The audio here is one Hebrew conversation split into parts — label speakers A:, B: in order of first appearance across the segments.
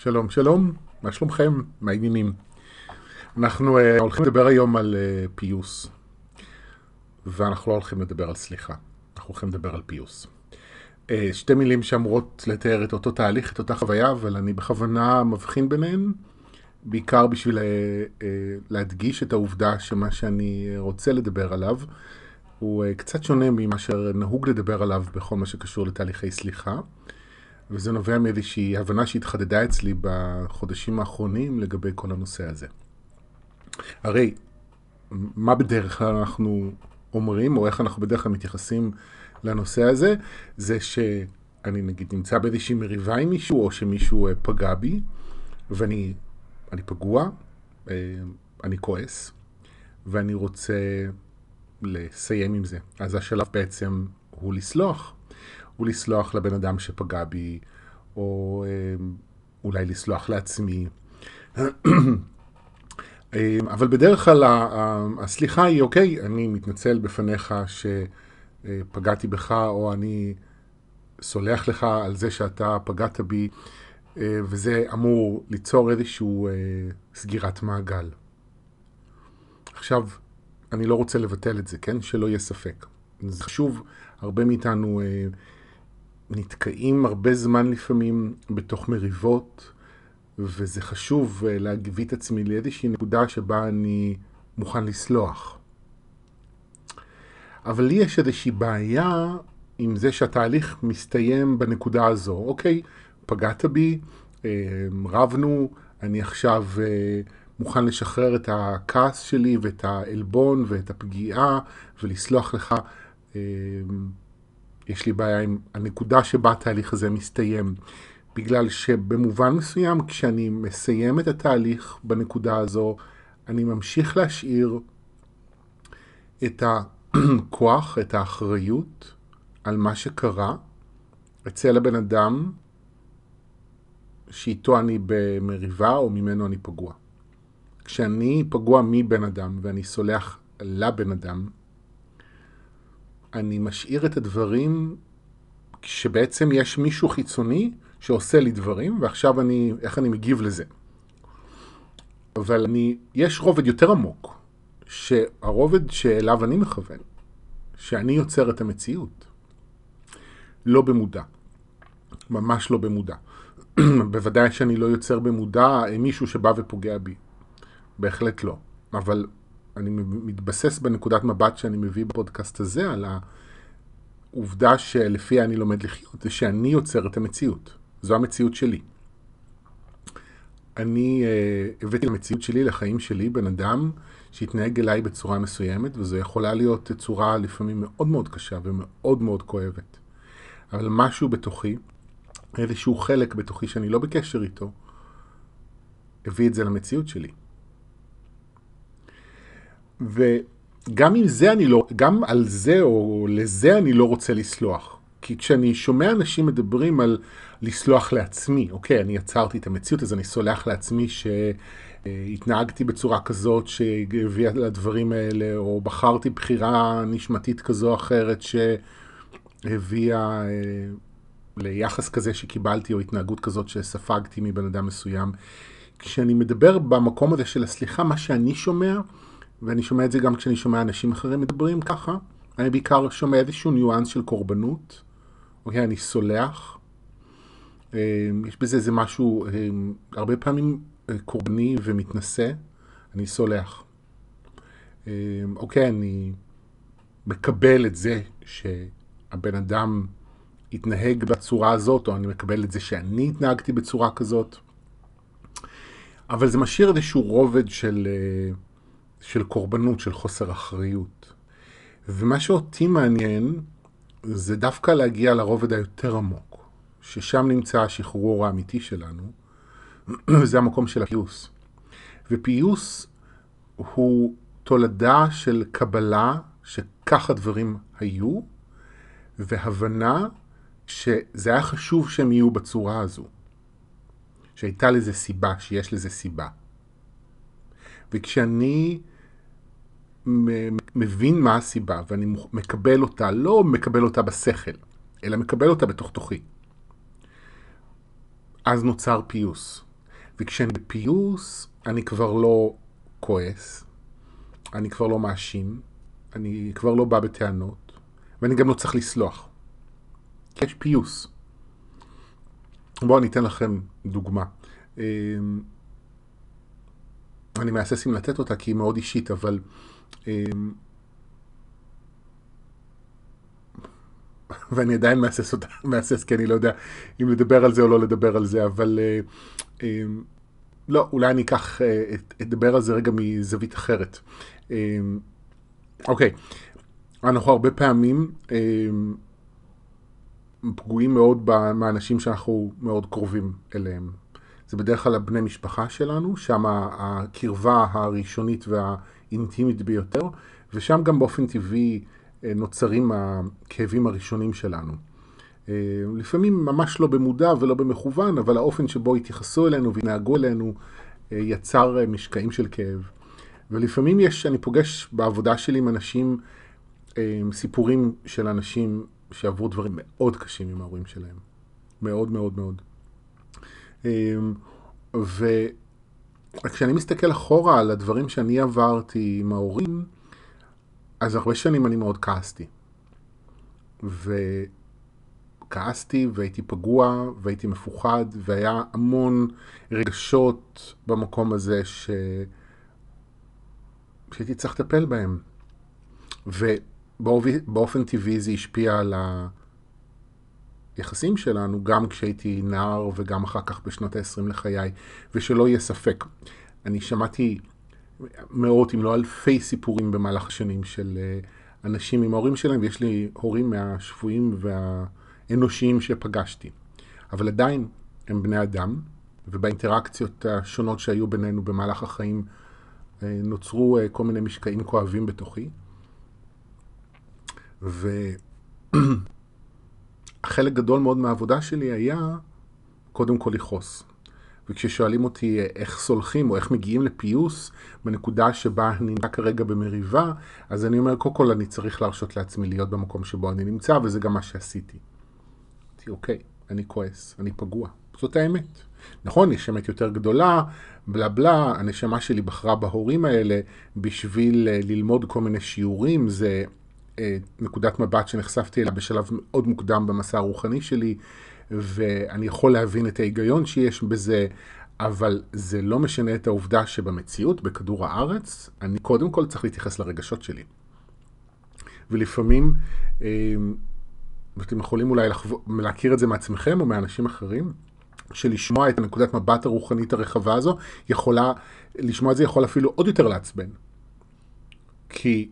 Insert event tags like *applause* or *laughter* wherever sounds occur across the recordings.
A: שלום, שלום, מה שלומכם? מה העניינים? אנחנו uh, הולכים לדבר היום על uh, פיוס, ואנחנו לא הולכים לדבר על סליחה, אנחנו הולכים לדבר על פיוס. Uh, שתי מילים שאמורות לתאר את אותו תהליך, את אותה חוויה, אבל אני בכוונה מבחין ביניהן, בעיקר בשביל uh, uh, להדגיש את העובדה שמה שאני רוצה לדבר עליו הוא uh, קצת שונה ממה שנהוג לדבר עליו בכל מה שקשור לתהליכי סליחה. וזה נובע מאיזושהי הבנה שהתחדדה אצלי בחודשים האחרונים לגבי כל הנושא הזה. הרי, מה בדרך כלל אנחנו אומרים, או איך אנחנו בדרך כלל מתייחסים לנושא הזה, זה שאני נגיד נמצא באיזושהי מריבה עם מישהו, או שמישהו אה, פגע בי, ואני אני פגוע, אה, אני כועס, ואני רוצה לסיים עם זה. אז השלב בעצם הוא לסלוח. הוא לסלוח לבן אדם שפגע בי, או אה, אולי לסלוח לעצמי. אה, אבל בדרך כלל הסליחה היא, אוקיי, אני מתנצל בפניך שפגעתי בך, או אני סולח לך על זה שאתה פגעת בי, אה, וזה אמור ליצור איזשהו סגירת מעגל. עכשיו, אני לא רוצה לבטל את זה, כן? שלא יהיה ספק. זה חשוב, הרבה מאיתנו נתקעים הרבה זמן לפעמים בתוך מריבות, וזה חשוב אה, להביא את עצמי לאיזושהי נקודה שבה אני מוכן לסלוח. אבל לי יש איזושהי בעיה עם זה שהתהליך מסתיים בנקודה הזו. אוקיי, פגעת בי, אה, רבנו, אני עכשיו אה, מוכן לשחרר את הכעס שלי ואת העלבון ואת הפגיעה ולסלוח לך. יש לי בעיה עם הנקודה שבה התהליך הזה מסתיים. בגלל שבמובן מסוים, כשאני מסיים את התהליך בנקודה הזו, אני ממשיך להשאיר את הכוח, את האחריות על מה שקרה אצל הבן אדם שאיתו אני במריבה או ממנו אני פגוע. כשאני פגוע מבן אדם ואני סולח לבן אדם, אני משאיר את הדברים כשבעצם יש מישהו חיצוני שעושה לי דברים, ועכשיו אני, איך אני מגיב לזה. אבל אני, יש רובד יותר עמוק, שהרובד שאליו אני מכוון, שאני יוצר את המציאות. לא במודע. ממש לא במודע. *clears throat* בוודאי שאני לא יוצר במודע מישהו שבא ופוגע בי. בהחלט לא. אבל אני מתבסס בנקודת מבט שאני מביא בפודקאסט הזה על העובדה שלפיה אני לומד לחיות, זה שאני יוצר את המציאות. זו המציאות שלי. אני uh, הבאתי למציאות שלי, לחיים שלי, בן אדם שהתנהג אליי בצורה מסוימת, וזו יכולה להיות צורה לפעמים מאוד מאוד קשה ומאוד מאוד כואבת. אבל משהו בתוכי, איזשהו חלק בתוכי שאני לא בקשר איתו, הביא את זה למציאות שלי. וגם עם זה אני לא, גם על זה או לזה אני לא רוצה לסלוח. כי כשאני שומע אנשים מדברים על לסלוח לעצמי, אוקיי, אני יצרתי את המציאות, אז אני סולח לעצמי שהתנהגתי בצורה כזאת שהביאה לדברים האלה, או בחרתי בחירה נשמתית כזו או אחרת שהביאה אה, ליחס כזה שקיבלתי, או התנהגות כזאת שספגתי מבן אדם מסוים. כשאני מדבר במקום הזה של הסליחה, מה שאני שומע, ואני שומע את זה גם כשאני שומע אנשים אחרים מדברים ככה. אני בעיקר שומע איזשהו ניואנס של קורבנות. אוקיי, אני סולח. אה, יש בזה איזה משהו, אה, הרבה פעמים אה, קורבני ומתנשא. אני סולח. אוקיי, אני מקבל את זה שהבן אדם התנהג בצורה הזאת, או אני מקבל את זה שאני התנהגתי בצורה כזאת. אבל זה משאיר איזשהו רובד של... של קורבנות, של חוסר אחריות. ומה שאותי מעניין זה דווקא להגיע לרובד היותר עמוק, ששם נמצא השחרור האמיתי שלנו, *clears throat* וזה המקום של הפיוס. ופיוס הוא תולדה של קבלה שכך הדברים היו, והבנה שזה היה חשוב שהם יהיו בצורה הזו. שהייתה לזה סיבה, שיש לזה סיבה. וכשאני מבין מה הסיבה ואני מקבל אותה, לא מקבל אותה בשכל, אלא מקבל אותה בתוך תוכי, אז נוצר פיוס. וכשאני בפיוס, אני כבר לא כועס, אני כבר לא מאשים, אני כבר לא בא בטענות, ואני גם לא צריך לסלוח. יש פיוס. בואו אני אתן לכם דוגמה. אמ, אני מהסס אם לתת אותה כי היא מאוד אישית, אבל ואני עדיין מהסס אותה, *laughs* מהסס כי אני לא יודע אם לדבר על זה או לא לדבר על זה, אבל אה, אמ, לא, אולי אני אקח, אה, אדבר על זה רגע מזווית אחרת. אוקיי, אנחנו הרבה פעמים פגועים מאוד מהאנשים שאנחנו מאוד קרובים אליהם. זה בדרך כלל הבני משפחה שלנו, שם הקרבה הראשונית והאינטימית ביותר, ושם גם באופן טבעי אה, נוצרים הכאבים הראשונים שלנו. אה, לפעמים ממש לא במודע ולא במכוון, אבל האופן שבו התייחסו אלינו והנהגו אלינו אה, יצר משקעים של כאב. ולפעמים יש, אני פוגש בעבודה שלי עם אנשים, סיפורים של אנשים שעברו דברים מאוד קשים עם ההורים שלהם. מאוד מאוד מאוד. וכשאני מסתכל אחורה על הדברים שאני עברתי עם ההורים, אז הרבה שנים אני מאוד כעסתי. וכעסתי והייתי פגוע והייתי מפוחד והיה המון רגשות במקום הזה ש... שהייתי צריך לטפל בהם. ובאופן טבעי זה השפיע על היחסים שלנו, גם כשהייתי נער וגם אחר כך בשנות ה-20 לחיי, ושלא יהיה ספק. אני שמעתי מאות אם לא אלפי סיפורים במהלך השנים של אה, אנשים עם ההורים שלהם, ויש לי הורים מהשפויים והאנושיים שפגשתי. אבל עדיין הם בני אדם, ובאינטראקציות השונות שהיו בינינו במהלך החיים אה, נוצרו אה, כל מיני משקעים כואבים בתוכי. *clears throat* וחלק גדול מאוד מהעבודה שלי היה קודם כל לכעוס. וכששואלים אותי איך סולחים או איך מגיעים לפיוס בנקודה שבה אני נמצא כרגע במריבה, אז אני אומר, קודם כל אני צריך להרשות לעצמי להיות במקום שבו אני נמצא, וזה גם מה שעשיתי. אמרתי, אוקיי, אני כועס, אני פגוע. זאת האמת. נכון, יש אמת יותר גדולה, בלה בלה, הנשמה שלי בחרה בהורים האלה בשביל אה, ללמוד כל מיני שיעורים, זה נקודת מבט שנחשפתי אליה בשלב מאוד מוקדם במסע הרוחני שלי, ואני יכול להבין את ההיגיון שיש בזה, אבל זה לא משנה את העובדה שבמציאות, בכדור הארץ, אני קודם כל צריך להתייחס לרגשות שלי. ולפעמים, אמ, ואתם יכולים אולי לחו... להכיר את זה מעצמכם או מאנשים אחרים, שלשמוע את הנקודת מבט הרוחנית הרחבה הזו, יכולה, לשמוע את זה יכול אפילו עוד יותר לעצבן. כי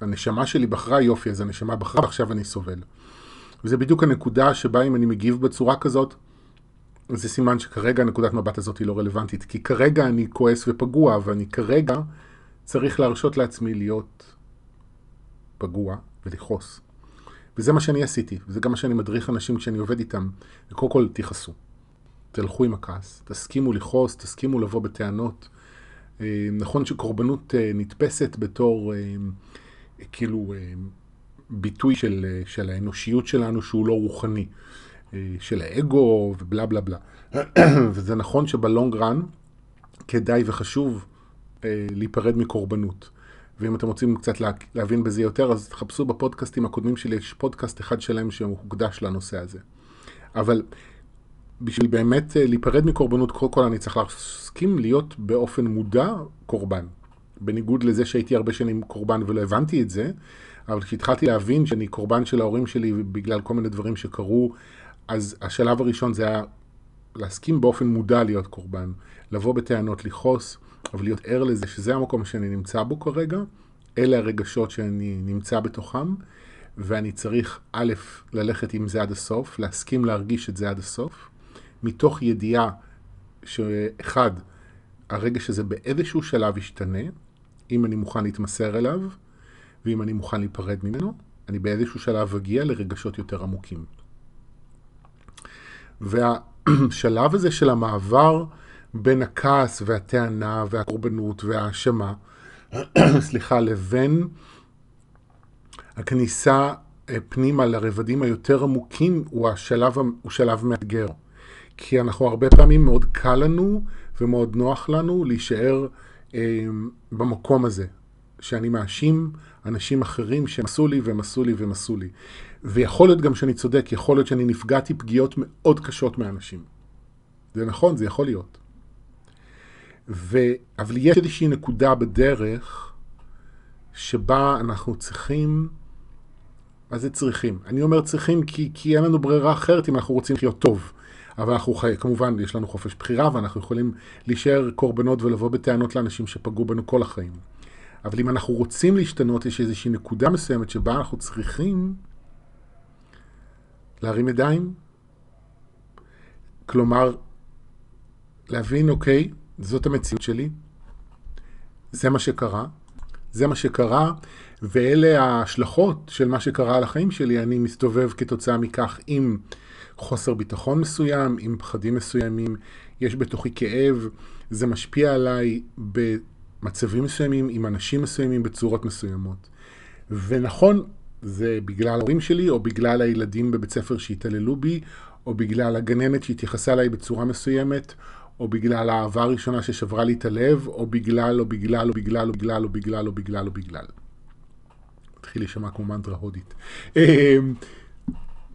A: הנשמה שלי בחרה יופי, אז הנשמה בחרה, ועכשיו אני סובל. וזה בדיוק הנקודה שבה אם אני מגיב בצורה כזאת, זה סימן שכרגע נקודת מבט הזאת היא לא רלוונטית. כי כרגע אני כועס ופגוע, ואני כרגע צריך להרשות לעצמי להיות פגוע ולכעוס. וזה מה שאני עשיתי, וזה גם מה שאני מדריך אנשים כשאני עובד איתם. וקודם כל תכעסו. תלכו עם הכעס, תסכימו לכעוס, תסכימו לבוא בטענות. אה, נכון שקורבנות אה, נתפסת בתור אה, כאילו ביטוי של, של האנושיות שלנו שהוא לא רוחני, אה, של האגו ובלה בלה בלה. *clears throat* וזה נכון שבלונג רן כדאי וחשוב אה, להיפרד מקורבנות. ואם אתם רוצים קצת לה, להבין בזה יותר, אז תחפשו בפודקאסטים הקודמים שלי, יש פודקאסט אחד שלם שהוקדש לנושא הזה. אבל בשביל באמת אה, להיפרד מקורבנות, קודם כל אני צריך להסכים להיות באופן מודע קורבן. בניגוד לזה שהייתי הרבה שנים קורבן ולא הבנתי את זה, אבל כשהתחלתי להבין שאני קורבן של ההורים שלי בגלל כל מיני דברים שקרו, אז השלב הראשון זה היה להסכים באופן מודע להיות קורבן, לבוא בטענות, לכעוס, אבל להיות ער לזה שזה המקום שאני נמצא בו כרגע, אלה הרגשות שאני נמצא בתוכם, ואני צריך א', ללכת עם זה עד הסוף, להסכים להרגיש את זה עד הסוף, מתוך ידיעה שאחד, הרגש הזה באיזשהו שלב ישתנה, אם אני מוכן להתמסר אליו, ואם אני מוכן להיפרד ממנו, אני באיזשהו שלב אגיע לרגשות יותר עמוקים. והשלב הזה של המעבר בין הכעס והטענה והקורבנות וההאשמה, *coughs* סליחה, לבין הכניסה אה, פנימה לרבדים היותר עמוקים, הוא, השלב, הוא שלב מאתגר. כי אנחנו הרבה פעמים מאוד קל לנו ומאוד נוח לנו להישאר במקום הזה, שאני מאשים אנשים אחרים שהם עשו לי והם עשו לי והם עשו לי. ויכול להיות גם שאני צודק, יכול להיות שאני נפגעתי פגיעות מאוד קשות מאנשים. זה נכון, זה יכול להיות. ו... אבל יש איזושהי נקודה בדרך שבה אנחנו צריכים, מה זה צריכים? אני אומר צריכים כי, כי אין לנו ברירה אחרת אם אנחנו רוצים לחיות טוב. אבל אנחנו חי... כמובן, יש לנו חופש בחירה ואנחנו יכולים להישאר קורבנות ולבוא בטענות לאנשים שפגעו בנו כל החיים. אבל אם אנחנו רוצים להשתנות, יש איזושהי נקודה מסוימת שבה אנחנו צריכים להרים ידיים. כלומר, להבין, אוקיי, זאת המציאות שלי, זה מה שקרה, זה מה שקרה, ואלה ההשלכות של מה שקרה על החיים שלי. אני מסתובב כתוצאה מכך עם חוסר ביטחון מסוים, עם פחדים מסוימים, יש בתוכי כאב, זה משפיע עליי במצבים מסוימים, עם אנשים מסוימים, בצורות מסוימות. ונכון, זה בגלל ההורים שלי, או בגלל הילדים בבית ספר שהתעללו בי, או בגלל הגננת שהתייחסה אליי בצורה מסוימת, או בגלל האהבה הראשונה ששברה לי את הלב, או בגלל, או בגלל, או בגלל, או בגלל, או בגלל, או בגלל, או בגלל. מתחיל להישמע כמו מנטרה הודית. אמ,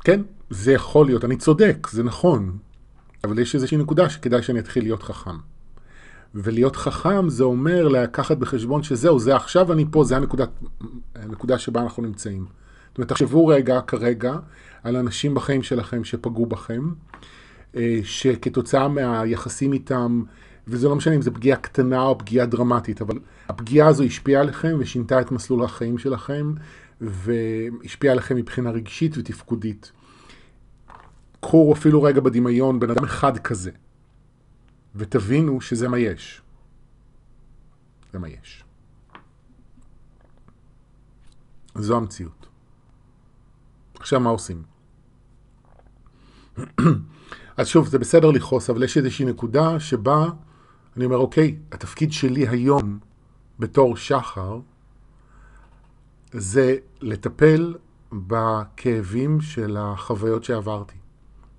A: כן, זה יכול להיות, אני צודק, זה נכון, אבל יש איזושהי נקודה שכדאי שאני אתחיל להיות חכם. ולהיות חכם זה אומר לקחת בחשבון שזהו, זה עכשיו אני פה, זה הנקודה, הנקודה שבה אנחנו נמצאים. זאת אומרת, תחשבו רגע, כרגע, על אנשים בחיים שלכם שפגעו בכם, אה, שכתוצאה מהיחסים איתם, וזה לא משנה אם זו פגיעה קטנה או פגיעה דרמטית, אבל הפגיעה הזו השפיעה עליכם ושינתה את מסלול החיים שלכם, והשפיעה עליכם מבחינה רגשית ותפקודית. קחו אפילו רגע בדמיון בן אדם אחד כזה, ותבינו שזה מה יש. זה מה יש. זו המציאות. עכשיו מה עושים? *clears throat* אז שוב, זה בסדר לכעוס, אבל יש איזושהי נקודה שבה אני אומר, אוקיי, התפקיד שלי היום בתור שחר זה לטפל בכאבים של החוויות שעברתי.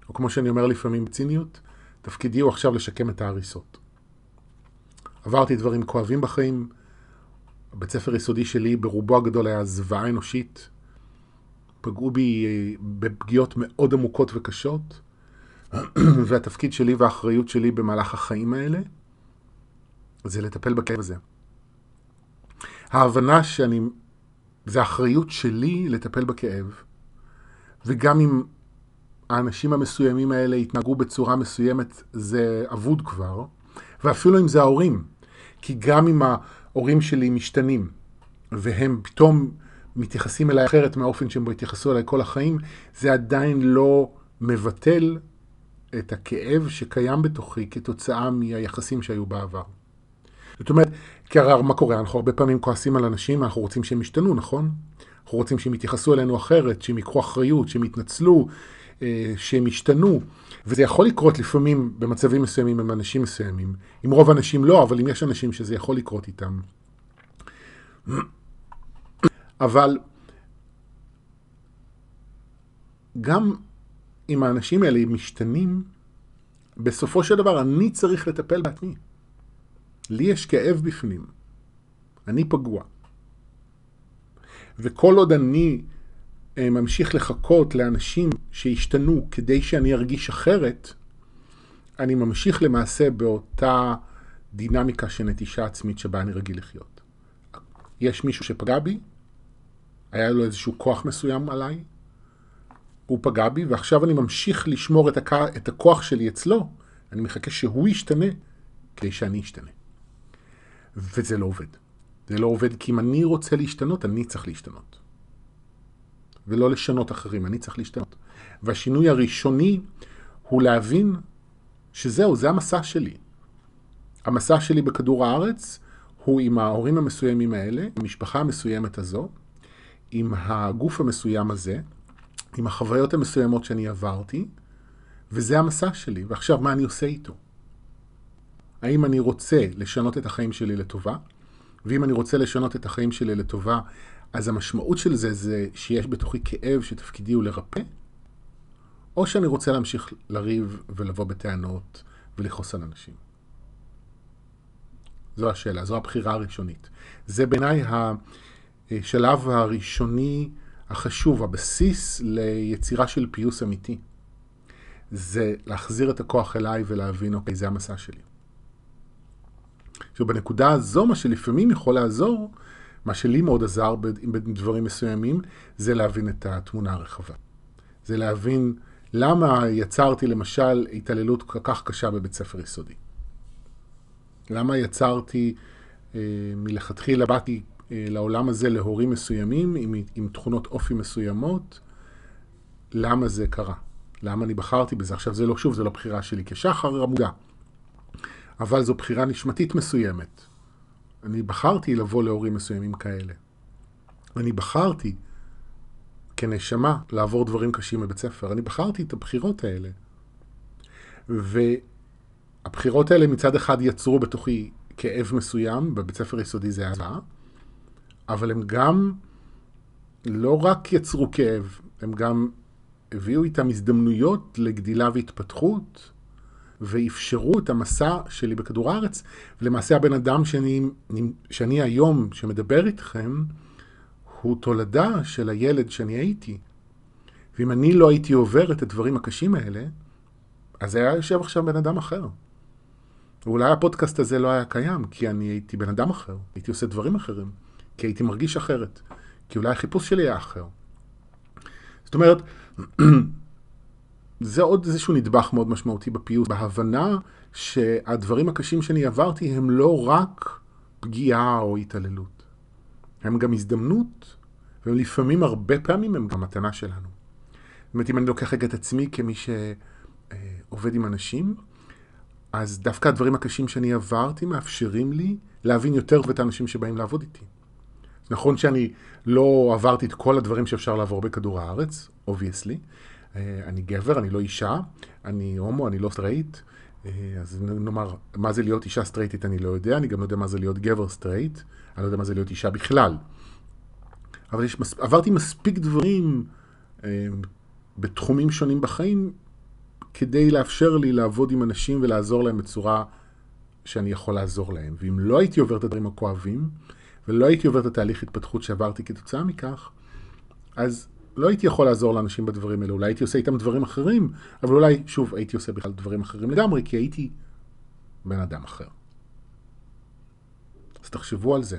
A: או כמו שאני אומר לפעמים בציניות, תפקידי הוא עכשיו לשקם את ההריסות. עברתי דברים כואבים בחיים, הבית ספר יסודי שלי ברובו הגדול היה זוועה אנושית, פגעו בי אה, בפגיעות מאוד עמוקות וקשות, *clears throat* והתפקיד שלי והאחריות שלי במהלך החיים האלה זה לטפל בכאב הזה. ההבנה שאני, זה האחריות שלי לטפל בכאב, וגם אם האנשים המסוימים האלה יתנהגו בצורה מסוימת, זה אבוד כבר, ואפילו אם זה ההורים, כי גם אם ההורים שלי משתנים, והם פתאום מתייחסים אליי אחרת מהאופן שבו התייחסו אליי כל החיים, זה עדיין לא מבטל את הכאב שקיים בתוכי כתוצאה מהיחסים שהיו בעבר. זאת אומרת, כי הרי מה קורה? אנחנו הרבה פעמים כועסים על אנשים, אנחנו רוצים שהם ישתנו, נכון? אנחנו רוצים שהם יתייחסו אלינו אחרת, שהם ייקחו אחריות, שהם יתנצלו, שהם ישתנו. וזה יכול לקרות לפעמים במצבים מסוימים עם אנשים מסוימים. עם רוב האנשים לא, אבל אם יש אנשים שזה יכול לקרות איתם. אבל גם אם האנשים האלה משתנים, בסופו של דבר אני צריך לטפל בעצמי. לי יש כאב בפנים. אני פגוע. וכל עוד אני אה, ממשיך לחכות לאנשים שישתנו כדי שאני ארגיש אחרת, אני ממשיך למעשה באותה דינמיקה של נטישה עצמית שבה אני רגיל לחיות. יש מישהו שפגע בי, היה לו איזשהו כוח מסוים עליי, הוא פגע בי, ועכשיו אני ממשיך לשמור את, הכ... את הכוח שלי אצלו, אני מחכה שהוא ישתנה כדי שאני אשתנה. וזה לא עובד. זה לא עובד כי אם אני רוצה להשתנות, אני צריך להשתנות. ולא לשנות אחרים, אני צריך להשתנות. והשינוי הראשוני הוא להבין שזהו, זה המסע שלי. המסע שלי בכדור הארץ הוא עם ההורים המסוימים האלה, המשפחה המסוימת הזו, עם הגוף המסוים הזה, עם החוויות המסוימות שאני עברתי, וזה המסע שלי. ועכשיו, מה אני עושה איתו? האם אני רוצה לשנות את החיים שלי לטובה? ואם אני רוצה לשנות את החיים שלי לטובה, אז המשמעות של זה זה שיש בתוכי כאב שתפקידי הוא לרפא, או שאני רוצה להמשיך לריב ולבוא בטענות ולכעוס על אנשים. זו השאלה, זו הבחירה הראשונית. זה בעיניי השלב הראשוני החשוב, הבסיס ליצירה של פיוס אמיתי. זה להחזיר את הכוח אליי ולהבין, אוקיי, זה המסע שלי. עכשיו, בנקודה הזו, מה שלפעמים יכול לעזור, מה שלי מאוד עזר בדברים מסוימים, זה להבין את התמונה הרחבה. זה להבין למה יצרתי למשל התעללות כל כך קשה בבית ספר יסודי. למה יצרתי, אה, מלכתחילה באתי אה, לעולם הזה להורים מסוימים עם, עם תכונות אופי מסוימות, למה זה קרה? למה אני בחרתי בזה? עכשיו זה לא, שוב, זה לא בחירה שלי כשחר עמודה, אבל זו בחירה נשמתית מסוימת. אני בחרתי לבוא להורים מסוימים כאלה. אני בחרתי כנשמה לעבור דברים קשים בבית ספר. אני בחרתי את הבחירות האלה. והבחירות האלה מצד אחד יצרו בתוכי כאב מסוים, בבית ספר יסודי זה היה, אבל הם גם לא רק יצרו כאב, הם גם הביאו איתם הזדמנויות לגדילה והתפתחות, ואפשרו את המסע שלי בכדור הארץ. ולמעשה הבן אדם שאני, שאני היום, שמדבר איתכם, הוא תולדה של הילד שאני הייתי. ואם אני לא הייתי עובר את הדברים הקשים האלה, אז היה יושב עכשיו בן אדם אחר. ואולי הפודקאסט הזה לא היה קיים, כי אני הייתי בן אדם אחר, הייתי עושה דברים אחרים, כי הייתי מרגיש אחרת, כי אולי החיפוש שלי היה אחר. זאת אומרת, *clears throat* זה עוד איזשהו נדבך מאוד משמעותי בפיוס, בהבנה שהדברים הקשים שאני עברתי הם לא רק פגיעה או התעללות. הם גם הזדמנות, ולפעמים, הרבה פעמים, הם גם מתנה שלנו. זאת אומרת, אם אני לוקח רגע את עצמי כמי שעובד עם אנשים, אז דווקא הדברים הקשים שאני עברתי מאפשרים לי להבין יותר את האנשים שבאים לעבוד איתי. נכון שאני לא עברתי את כל הדברים שאפשר לעבור בכדור הארץ, obviously. אני גבר, אני לא אישה, אני הומו, אני לא סטרייט. אה, אז נאמר, מה זה להיות אישה סטרייטית אני לא יודע, אני גם לא יודע מה זה להיות גבר סטרייט, אני לא יודע מה זה להיות אישה בכלל. אבל יש, עברתי מספיק דברים אה, בתחומים שונים בחיים, כדי לאפשר לי לעבוד עם אנשים ולעזור להם בצורה שאני יכול לעזור להם. ואם לא הייתי עובר את הדברים הכואבים, ולא הייתי עובר את התהליך התפתחות שעברתי כתוצאה מכך, אז לא הייתי יכול לעזור לאנשים בדברים האלה, אולי הייתי עושה איתם דברים אחרים, אבל אולי, שוב, הייתי עושה בכלל דברים אחרים לגמרי, כי הייתי בן אדם אחר. אז תחשבו על זה,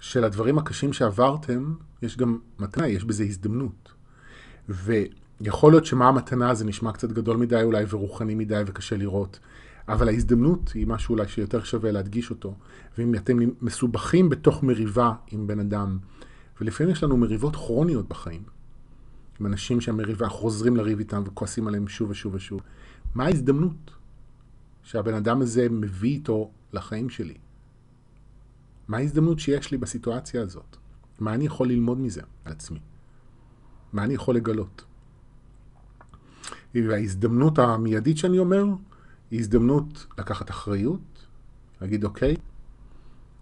A: שלדברים הקשים שעברתם, יש גם מתנה, יש בזה הזדמנות. ויכול להיות שמה המתנה זה נשמע קצת גדול מדי אולי ורוחני מדי וקשה לראות, אבל ההזדמנות היא משהו אולי שיותר שווה להדגיש אותו. ואם אתם מסובכים בתוך מריבה עם בן אדם, ולפעמים יש לנו מריבות כרוניות בחיים. עם אנשים שהמריבה חוזרים לריב איתם וכועסים עליהם שוב ושוב ושוב. מה ההזדמנות שהבן אדם הזה מביא איתו לחיים שלי? מה ההזדמנות שיש לי בסיטואציה הזאת? מה אני יכול ללמוד מזה על עצמי? מה אני יכול לגלות? וההזדמנות המיידית שאני אומר, היא הזדמנות לקחת אחריות, להגיד, אוקיי,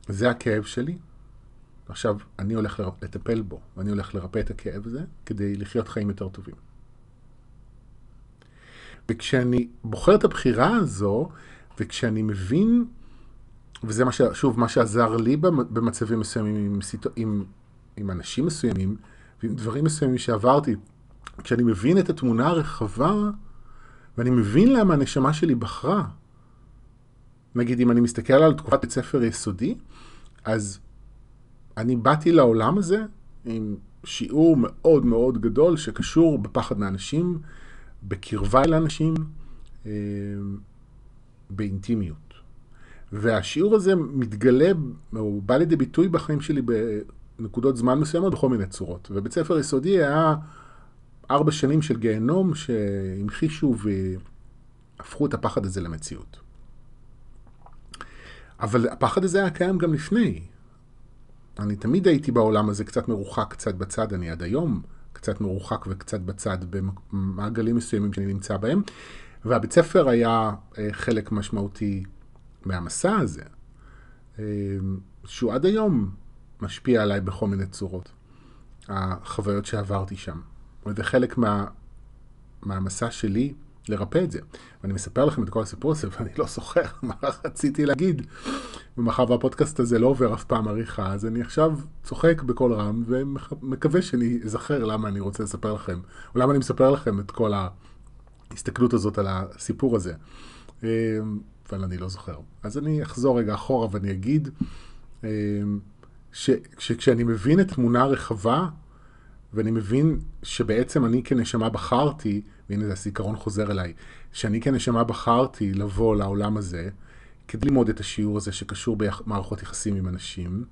A: זה הכאב שלי, עכשיו אני הולך לטפל בו, ואני הולך לרפא את הכאב הזה, כדי לחיות חיים יותר טובים. וכשאני בוחר את הבחירה הזו, וכשאני מבין, וזה מה ש... שוב, מה שעזר לי במצבים מסוימים עם, סיטו... עם, עם אנשים מסוימים, ועם דברים מסוימים שעברתי, כשאני מבין את התמונה הרחבה, ואני מבין למה הנשמה שלי בחרה. נגיד, אם אני מסתכל על תקופת בית ספר יסודי, אז אני באתי לעולם הזה עם שיעור מאוד מאוד גדול שקשור בפחד מאנשים, בקרבה אל אנשים, אה, באינטימיות. והשיעור הזה מתגלה, הוא בא לידי ביטוי בחיים שלי בנקודות זמן מסוימות בכל מיני צורות. ובית ספר יסודי היה ארבע שנים של גיהנום שהמחישו והפכו את הפחד הזה למציאות. אבל הפחד הזה היה קיים גם לפני. אני תמיד הייתי בעולם הזה קצת מרוחק, קצת בצד, אני עד היום קצת מרוחק וקצת בצד במעגלים מסוימים שאני נמצא בהם. והבית ספר היה אה, חלק משמעותי מהמסע הזה, אה, שהוא עד היום משפיע עליי בכל מיני צורות, החוויות שעברתי שם. זה חלק מהמסע שלי לרפא את זה. ואני מספר לכם את כל הסיפור הזה ואני לא זוכר *laughs* מה רציתי להגיד. ומאחר והפודקאסט הזה לא עובר אף פעם עריכה, אז אני עכשיו צוחק בקול רם ומקווה שאני אזכר למה אני רוצה לספר לכם, או למה אני מספר לכם את כל ההסתכלות הזאת על הסיפור הזה. אמ, אבל אני לא זוכר. אז אני אחזור רגע אחורה ואני אגיד אמ, שכשאני מבין את תמונה רחבה, ואני מבין שבעצם אני כנשמה בחרתי, והנה זה הזיכרון חוזר אליי, שאני כנשמה בחרתי לבוא לעולם הזה, כדי ללמוד את השיעור הזה שקשור במערכות יחסים עם אנשים,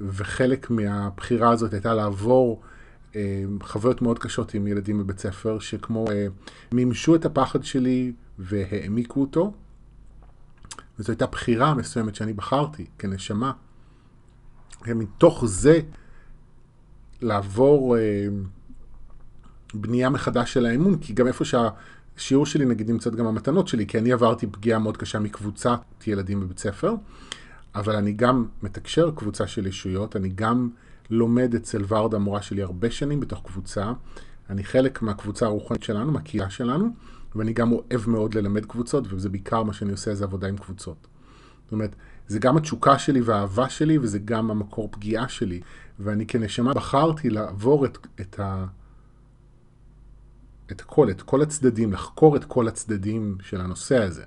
A: וחלק מהבחירה הזאת הייתה לעבור אה, חוויות מאוד קשות עם ילדים בבית ספר, שכמו אה, מימשו את הפחד שלי והעמיקו אותו, וזו הייתה בחירה מסוימת שאני בחרתי כנשמה. ומתוך זה לעבור אה, בנייה מחדש של האמון, כי גם איפה שהשיעור שלי נגיד נמצאת גם המתנות שלי, כי אני עברתי פגיעה מאוד קשה מקבוצת ילדים בבית ספר, אבל אני גם מתקשר קבוצה של ישויות, אני גם לומד אצל ורדה, המורה שלי, הרבה שנים בתוך קבוצה. אני חלק מהקבוצה הרוחנית שלנו, מהקהילה שלנו, ואני גם אוהב מאוד ללמד קבוצות, וזה בעיקר מה שאני עושה, זה עבודה עם קבוצות. זאת אומרת, זה גם התשוקה שלי והאהבה שלי, וזה גם המקור פגיעה שלי. ואני כנשמה בחרתי לעבור את, את, ה, את הכל, את כל הצדדים, לחקור את כל הצדדים של הנושא הזה.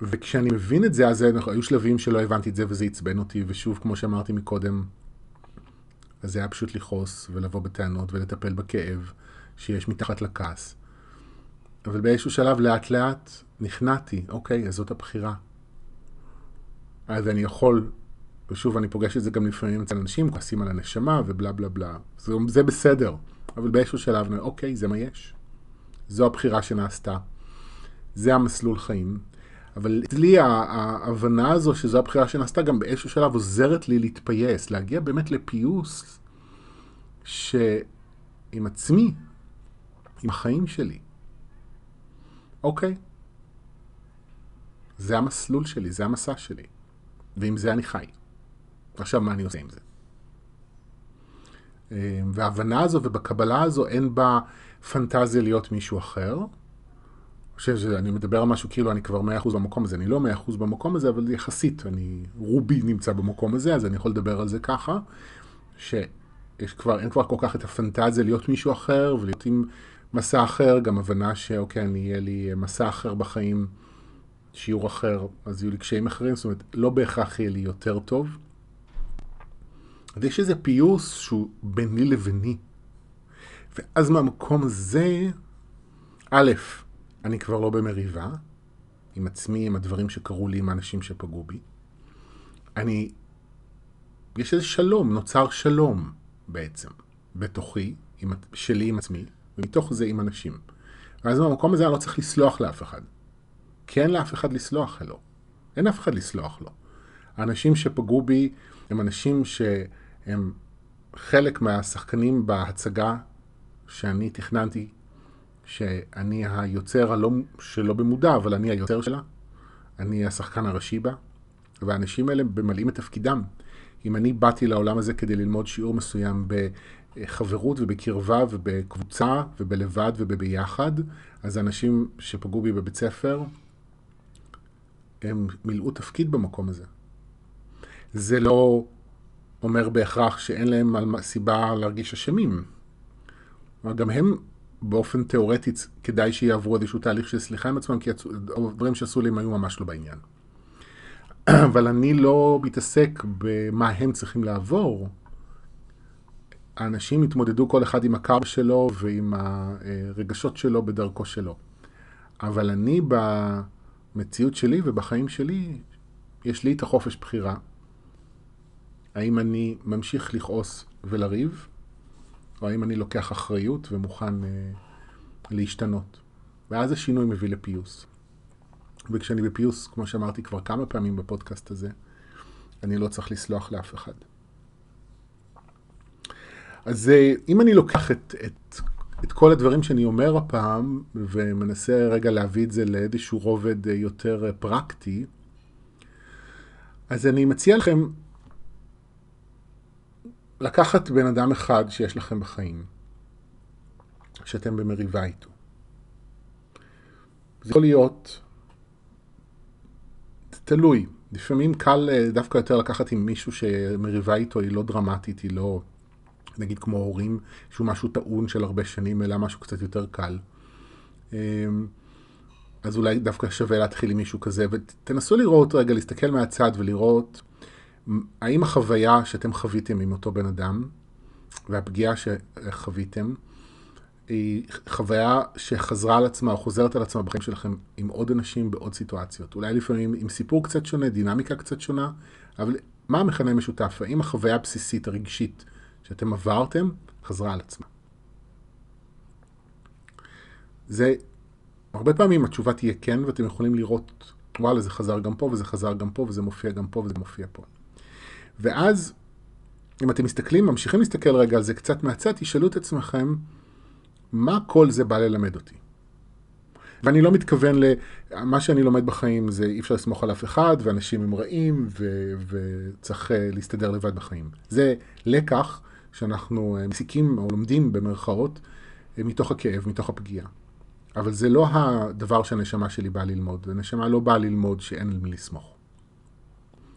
A: וכשאני מבין את זה, אז היו שלבים שלא הבנתי את זה וזה עצבן אותי, ושוב, כמו שאמרתי מקודם, אז זה היה פשוט לכעוס ולבוא בטענות ולטפל בכאב שיש מתחת לכעס. אבל באיזשהו שלב לאט לאט נכנעתי, אוקיי, אז זאת הבחירה. אז אני יכול, ושוב אני פוגש את זה גם לפעמים אצל אנשים, כועסים על הנשמה ובלה בלה בלה. זה, זה בסדר, אבל באיזשהו שלב, אוקיי, זה מה יש. זו הבחירה שנעשתה. זה המסלול חיים. אבל אצלי ההבנה הזו שזו הבחירה שנעשתה גם באיזשהו שלב עוזרת לי להתפייס, להגיע באמת לפיוס שעם עצמי, עם החיים שלי. אוקיי, זה המסלול שלי, זה המסע שלי. ועם זה אני חי. עכשיו, מה אני עושה עם זה? אמ, וההבנה הזו ובקבלה הזו אין בה פנטזיה להיות מישהו אחר. חושב שאני מדבר על משהו כאילו אני כבר 100% במקום הזה, אני לא 100% במקום הזה, אבל יחסית, אני, רובי נמצא במקום הזה, אז אני יכול לדבר על זה ככה, שיש כבר, אין כבר כל כך את הפנטזיה להיות מישהו אחר, ולהיות עם מסע אחר, גם הבנה שאוקיי, אני אהיה לי מסע אחר בחיים, שיעור אחר, אז יהיו לי קשיים אחרים, זאת אומרת, לא בהכרח יהיה לי יותר טוב. אז יש איזה פיוס שהוא ביני לביני. ואז מהמקום הזה, א', אני כבר לא במריבה עם עצמי, עם הדברים שקרו לי, עם האנשים שפגעו בי. אני, יש איזה שלום, נוצר שלום בעצם, בתוכי, עם, שלי עם עצמי, ומתוך זה עם אנשים. ואז במקום הזה אני לא צריך לסלוח לאף אחד. כי אין לאף אחד לסלוח לו. אין אף אחד לסלוח לו. האנשים שפגעו בי הם אנשים שהם חלק מהשחקנים בהצגה שאני תכננתי שאני היוצר הלא, שלא במודע, אבל אני היוצר שלה, אני השחקן הראשי בה, והאנשים האלה ממלאים את תפקידם. אם אני באתי לעולם הזה כדי ללמוד שיעור מסוים בחברות ובקרבה ובקבוצה ובלבד ובביחד, אז האנשים שפגעו בי בבית ספר, הם מילאו תפקיד במקום הזה. זה לא אומר בהכרח שאין להם סיבה להרגיש אשמים. גם הם באופן תיאורטי כדאי שיעברו איזשהו תהליך של סליחה עם עצמם, כי הדברים שעשו לי הם היו ממש לא בעניין. *clears throat* אבל אני לא מתעסק במה הם צריכים לעבור. האנשים התמודדו כל אחד עם הקר שלו ועם הרגשות שלו בדרכו שלו. אבל אני במציאות שלי ובחיים שלי, יש לי את החופש בחירה. האם אני ממשיך לכעוס ולריב, או האם אני לוקח אחריות ומוכן אה, להשתנות. ואז השינוי מביא לפיוס. וכשאני בפיוס, כמו שאמרתי כבר כמה פעמים בפודקאסט הזה, אני לא צריך לסלוח לאף אחד. אז אה, אם אני לוקח את, את, את כל הדברים שאני אומר הפעם, ומנסה רגע להביא את זה לאיזשהו רובד אה, יותר אה, פרקטי, אז אני מציע לכם לקחת בן אדם אחד שיש לכם בחיים, שאתם במריבה איתו, זה יכול להיות תלוי. לפעמים קל אה, דווקא יותר לקחת עם מישהו שמריבה איתו היא לא דרמטית, היא לא, נגיד כמו הורים, שהוא משהו טעון של הרבה שנים, אלא משהו קצת יותר קל. אמ, אז אולי דווקא שווה להתחיל עם מישהו כזה, ותנסו לראות רגע, להסתכל מהצד ולראות האם החוויה שאתם חוויתם עם אותו בן אדם, והפגיעה שחוויתם, היא חוויה שחזרה על עצמה או חוזרת על עצמה בחיים שלכם עם עוד אנשים בעוד סיטואציות. אולי לפעמים עם סיפור קצת שונה, דינמיקה קצת שונה, אבל מה המכנה המשותף? האם החוויה הבסיסית, הרגשית, שאתם עברתם, חזרה על עצמה? זה, הרבה פעמים התשובה תהיה כן, ואתם יכולים לראות, וואלה, זה חזר גם פה, וזה חזר גם פה, וזה מופיע גם פה, וזה מופיע פה. ואז, אם אתם מסתכלים, ממשיכים להסתכל רגע על זה קצת מהצד, תשאלו את עצמכם, מה כל זה בא ללמד אותי? ואני לא מתכוון ל... מה שאני לומד בחיים זה אי אפשר לסמוך על אף אחד, ואנשים הם רעים, ו... וצריך אה, להסתדר לבד בחיים. זה לקח שאנחנו אה, מסיקים או לומדים במרכאות אה, מתוך הכאב, מתוך הפגיעה. אבל זה לא הדבר שהנשמה שלי באה ללמוד. הנשמה לא באה ללמוד שאין על מי לסמוך.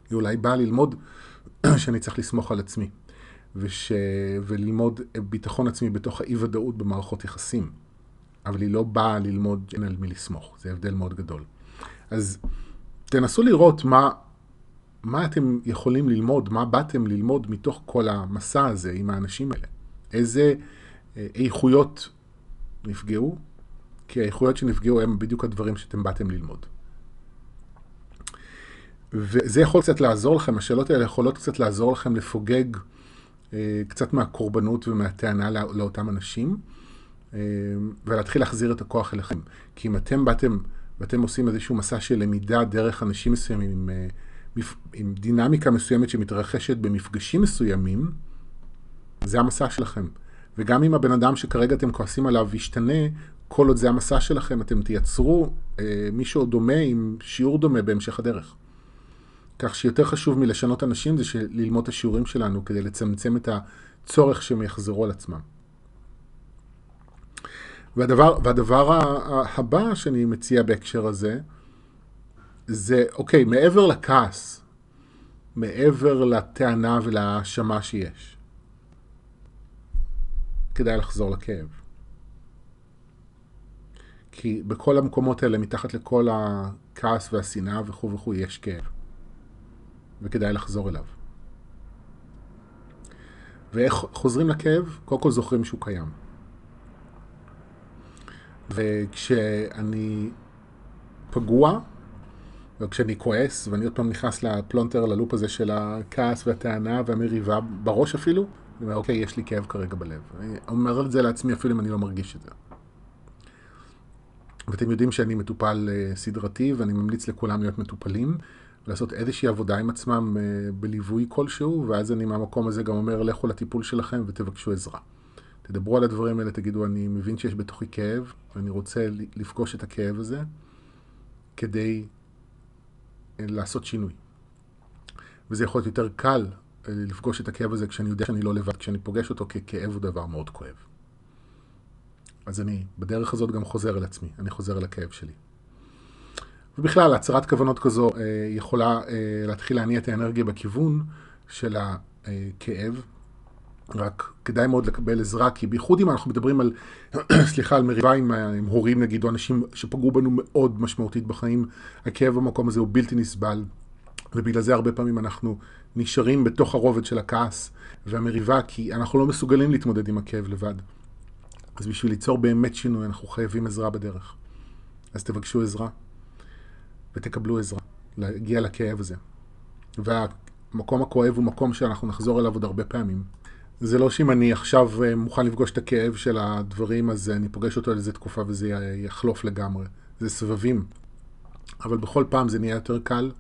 A: היא אולי באה ללמוד *clears throat* שאני צריך לסמוך על עצמי. וש... וללמוד ביטחון עצמי בתוך האי-ודאות במערכות יחסים. אבל היא לא באה ללמוד שאין על מי לסמוך, זה הבדל מאוד גדול. אז תנסו לראות מה, מה אתם יכולים ללמוד, מה באתם ללמוד מתוך כל המסע הזה עם האנשים האלה. איזה אה, איכויות נפגעו, כי האיכויות שנפגעו הם בדיוק הדברים שאתם באתם ללמוד. וזה יכול קצת לעזור לכם, השאלות האלה יכולות קצת לעזור לכם לפוגג אה, קצת מהקורבנות ומהטענה לא, לאותם אנשים, אה, ולהתחיל להחזיר את הכוח אליכם. כי אם אתם באתם ואתם עושים איזשהו מסע של למידה דרך אנשים מסוימים, עם, אה, עם דינמיקה מסוימת שמתרחשת במפגשים מסוימים, זה המסע שלכם. וגם אם הבן אדם שכרגע אתם כועסים עליו ישתנה, כל עוד זה המסע שלכם, אתם תייצרו אה, מישהו דומה עם שיעור דומה בהמשך הדרך. כך שיותר חשוב מלשנות אנשים זה ללמוד את השיעורים שלנו כדי לצמצם את הצורך שהם יחזרו על עצמם. והדבר, והדבר הבא שאני מציע בהקשר הזה, זה, אוקיי, מעבר לכעס, מעבר לטענה ולהאשמה שיש, כדאי לחזור לכאב. כי בכל המקומות האלה, מתחת לכל הכעס והשנאה וכו' וכו', יש כאב. וכדאי לחזור אליו. ואיך חוזרים לכאב? קודם כל זוכרים שהוא קיים. וכשאני פגוע, וכשאני כועס, ואני עוד פעם נכנס לפלונטר, ללופ הזה של הכעס והטענה והמריבה, בראש אפילו, אני אומר, אוקיי, יש לי כאב כרגע בלב. אני אומר את זה לעצמי אפילו אם אני לא מרגיש את זה. ואתם יודעים שאני מטופל אה, סדרתי, ואני ממליץ לכולם להיות מטופלים. לעשות איזושהי עבודה עם עצמם אה, בליווי כלשהו, ואז אני מהמקום הזה גם אומר, לכו לטיפול שלכם ותבקשו עזרה. תדברו על הדברים האלה, תגידו, אני מבין שיש בתוכי כאב, ואני רוצה לפגוש את הכאב הזה כדי אה, לעשות שינוי. וזה יכול להיות יותר קל אה, לפגוש את הכאב הזה כשאני יודע שאני לא לבד, כשאני פוגש אותו ככאב הוא דבר מאוד כואב. אז אני בדרך הזאת גם חוזר אל עצמי, אני חוזר אל הכאב שלי. ובכלל, הצהרת כוונות כזו אה, יכולה אה, להתחיל להניע את האנרגיה בכיוון של הכאב. רק כדאי מאוד לקבל עזרה, כי בייחוד אם אנחנו מדברים על, *clears throat* סליחה, על מריבה עם, עם הורים נגיד, או אנשים שפגעו בנו מאוד משמעותית בחיים, הכאב במקום הזה הוא בלתי נסבל, ובגלל זה הרבה פעמים אנחנו נשארים בתוך הרובד של הכעס והמריבה, כי אנחנו לא מסוגלים להתמודד עם הכאב לבד. אז בשביל ליצור באמת שינוי, אנחנו חייבים עזרה בדרך. אז תבקשו עזרה. ותקבלו עזרה, להגיע לכאב הזה. והמקום הכואב הוא מקום שאנחנו נחזור אליו עוד הרבה פעמים. זה לא שאם אני עכשיו אה, מוכן לפגוש את הכאב של הדברים, אז אני פוגש אותו על איזה תקופה וזה יחלוף לגמרי. זה סבבים. אבל בכל פעם זה נהיה יותר קל,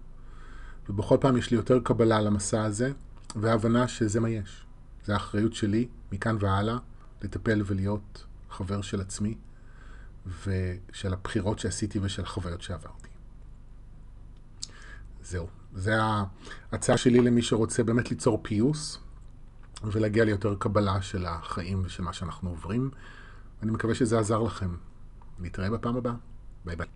A: ובכל פעם יש לי יותר קבלה למסע הזה, והבנה שזה מה יש. זה האחריות שלי, מכאן והלאה, לטפל ולהיות חבר של עצמי, ושל הבחירות שעשיתי ושל החוויות שעברתי. זהו. זה ההצעה שלי למי שרוצה באמת ליצור פיוס ולהגיע ליותר קבלה של החיים ושל מה שאנחנו עוברים. אני מקווה שזה עזר לכם. נתראה בפעם הבאה. ביי ביי.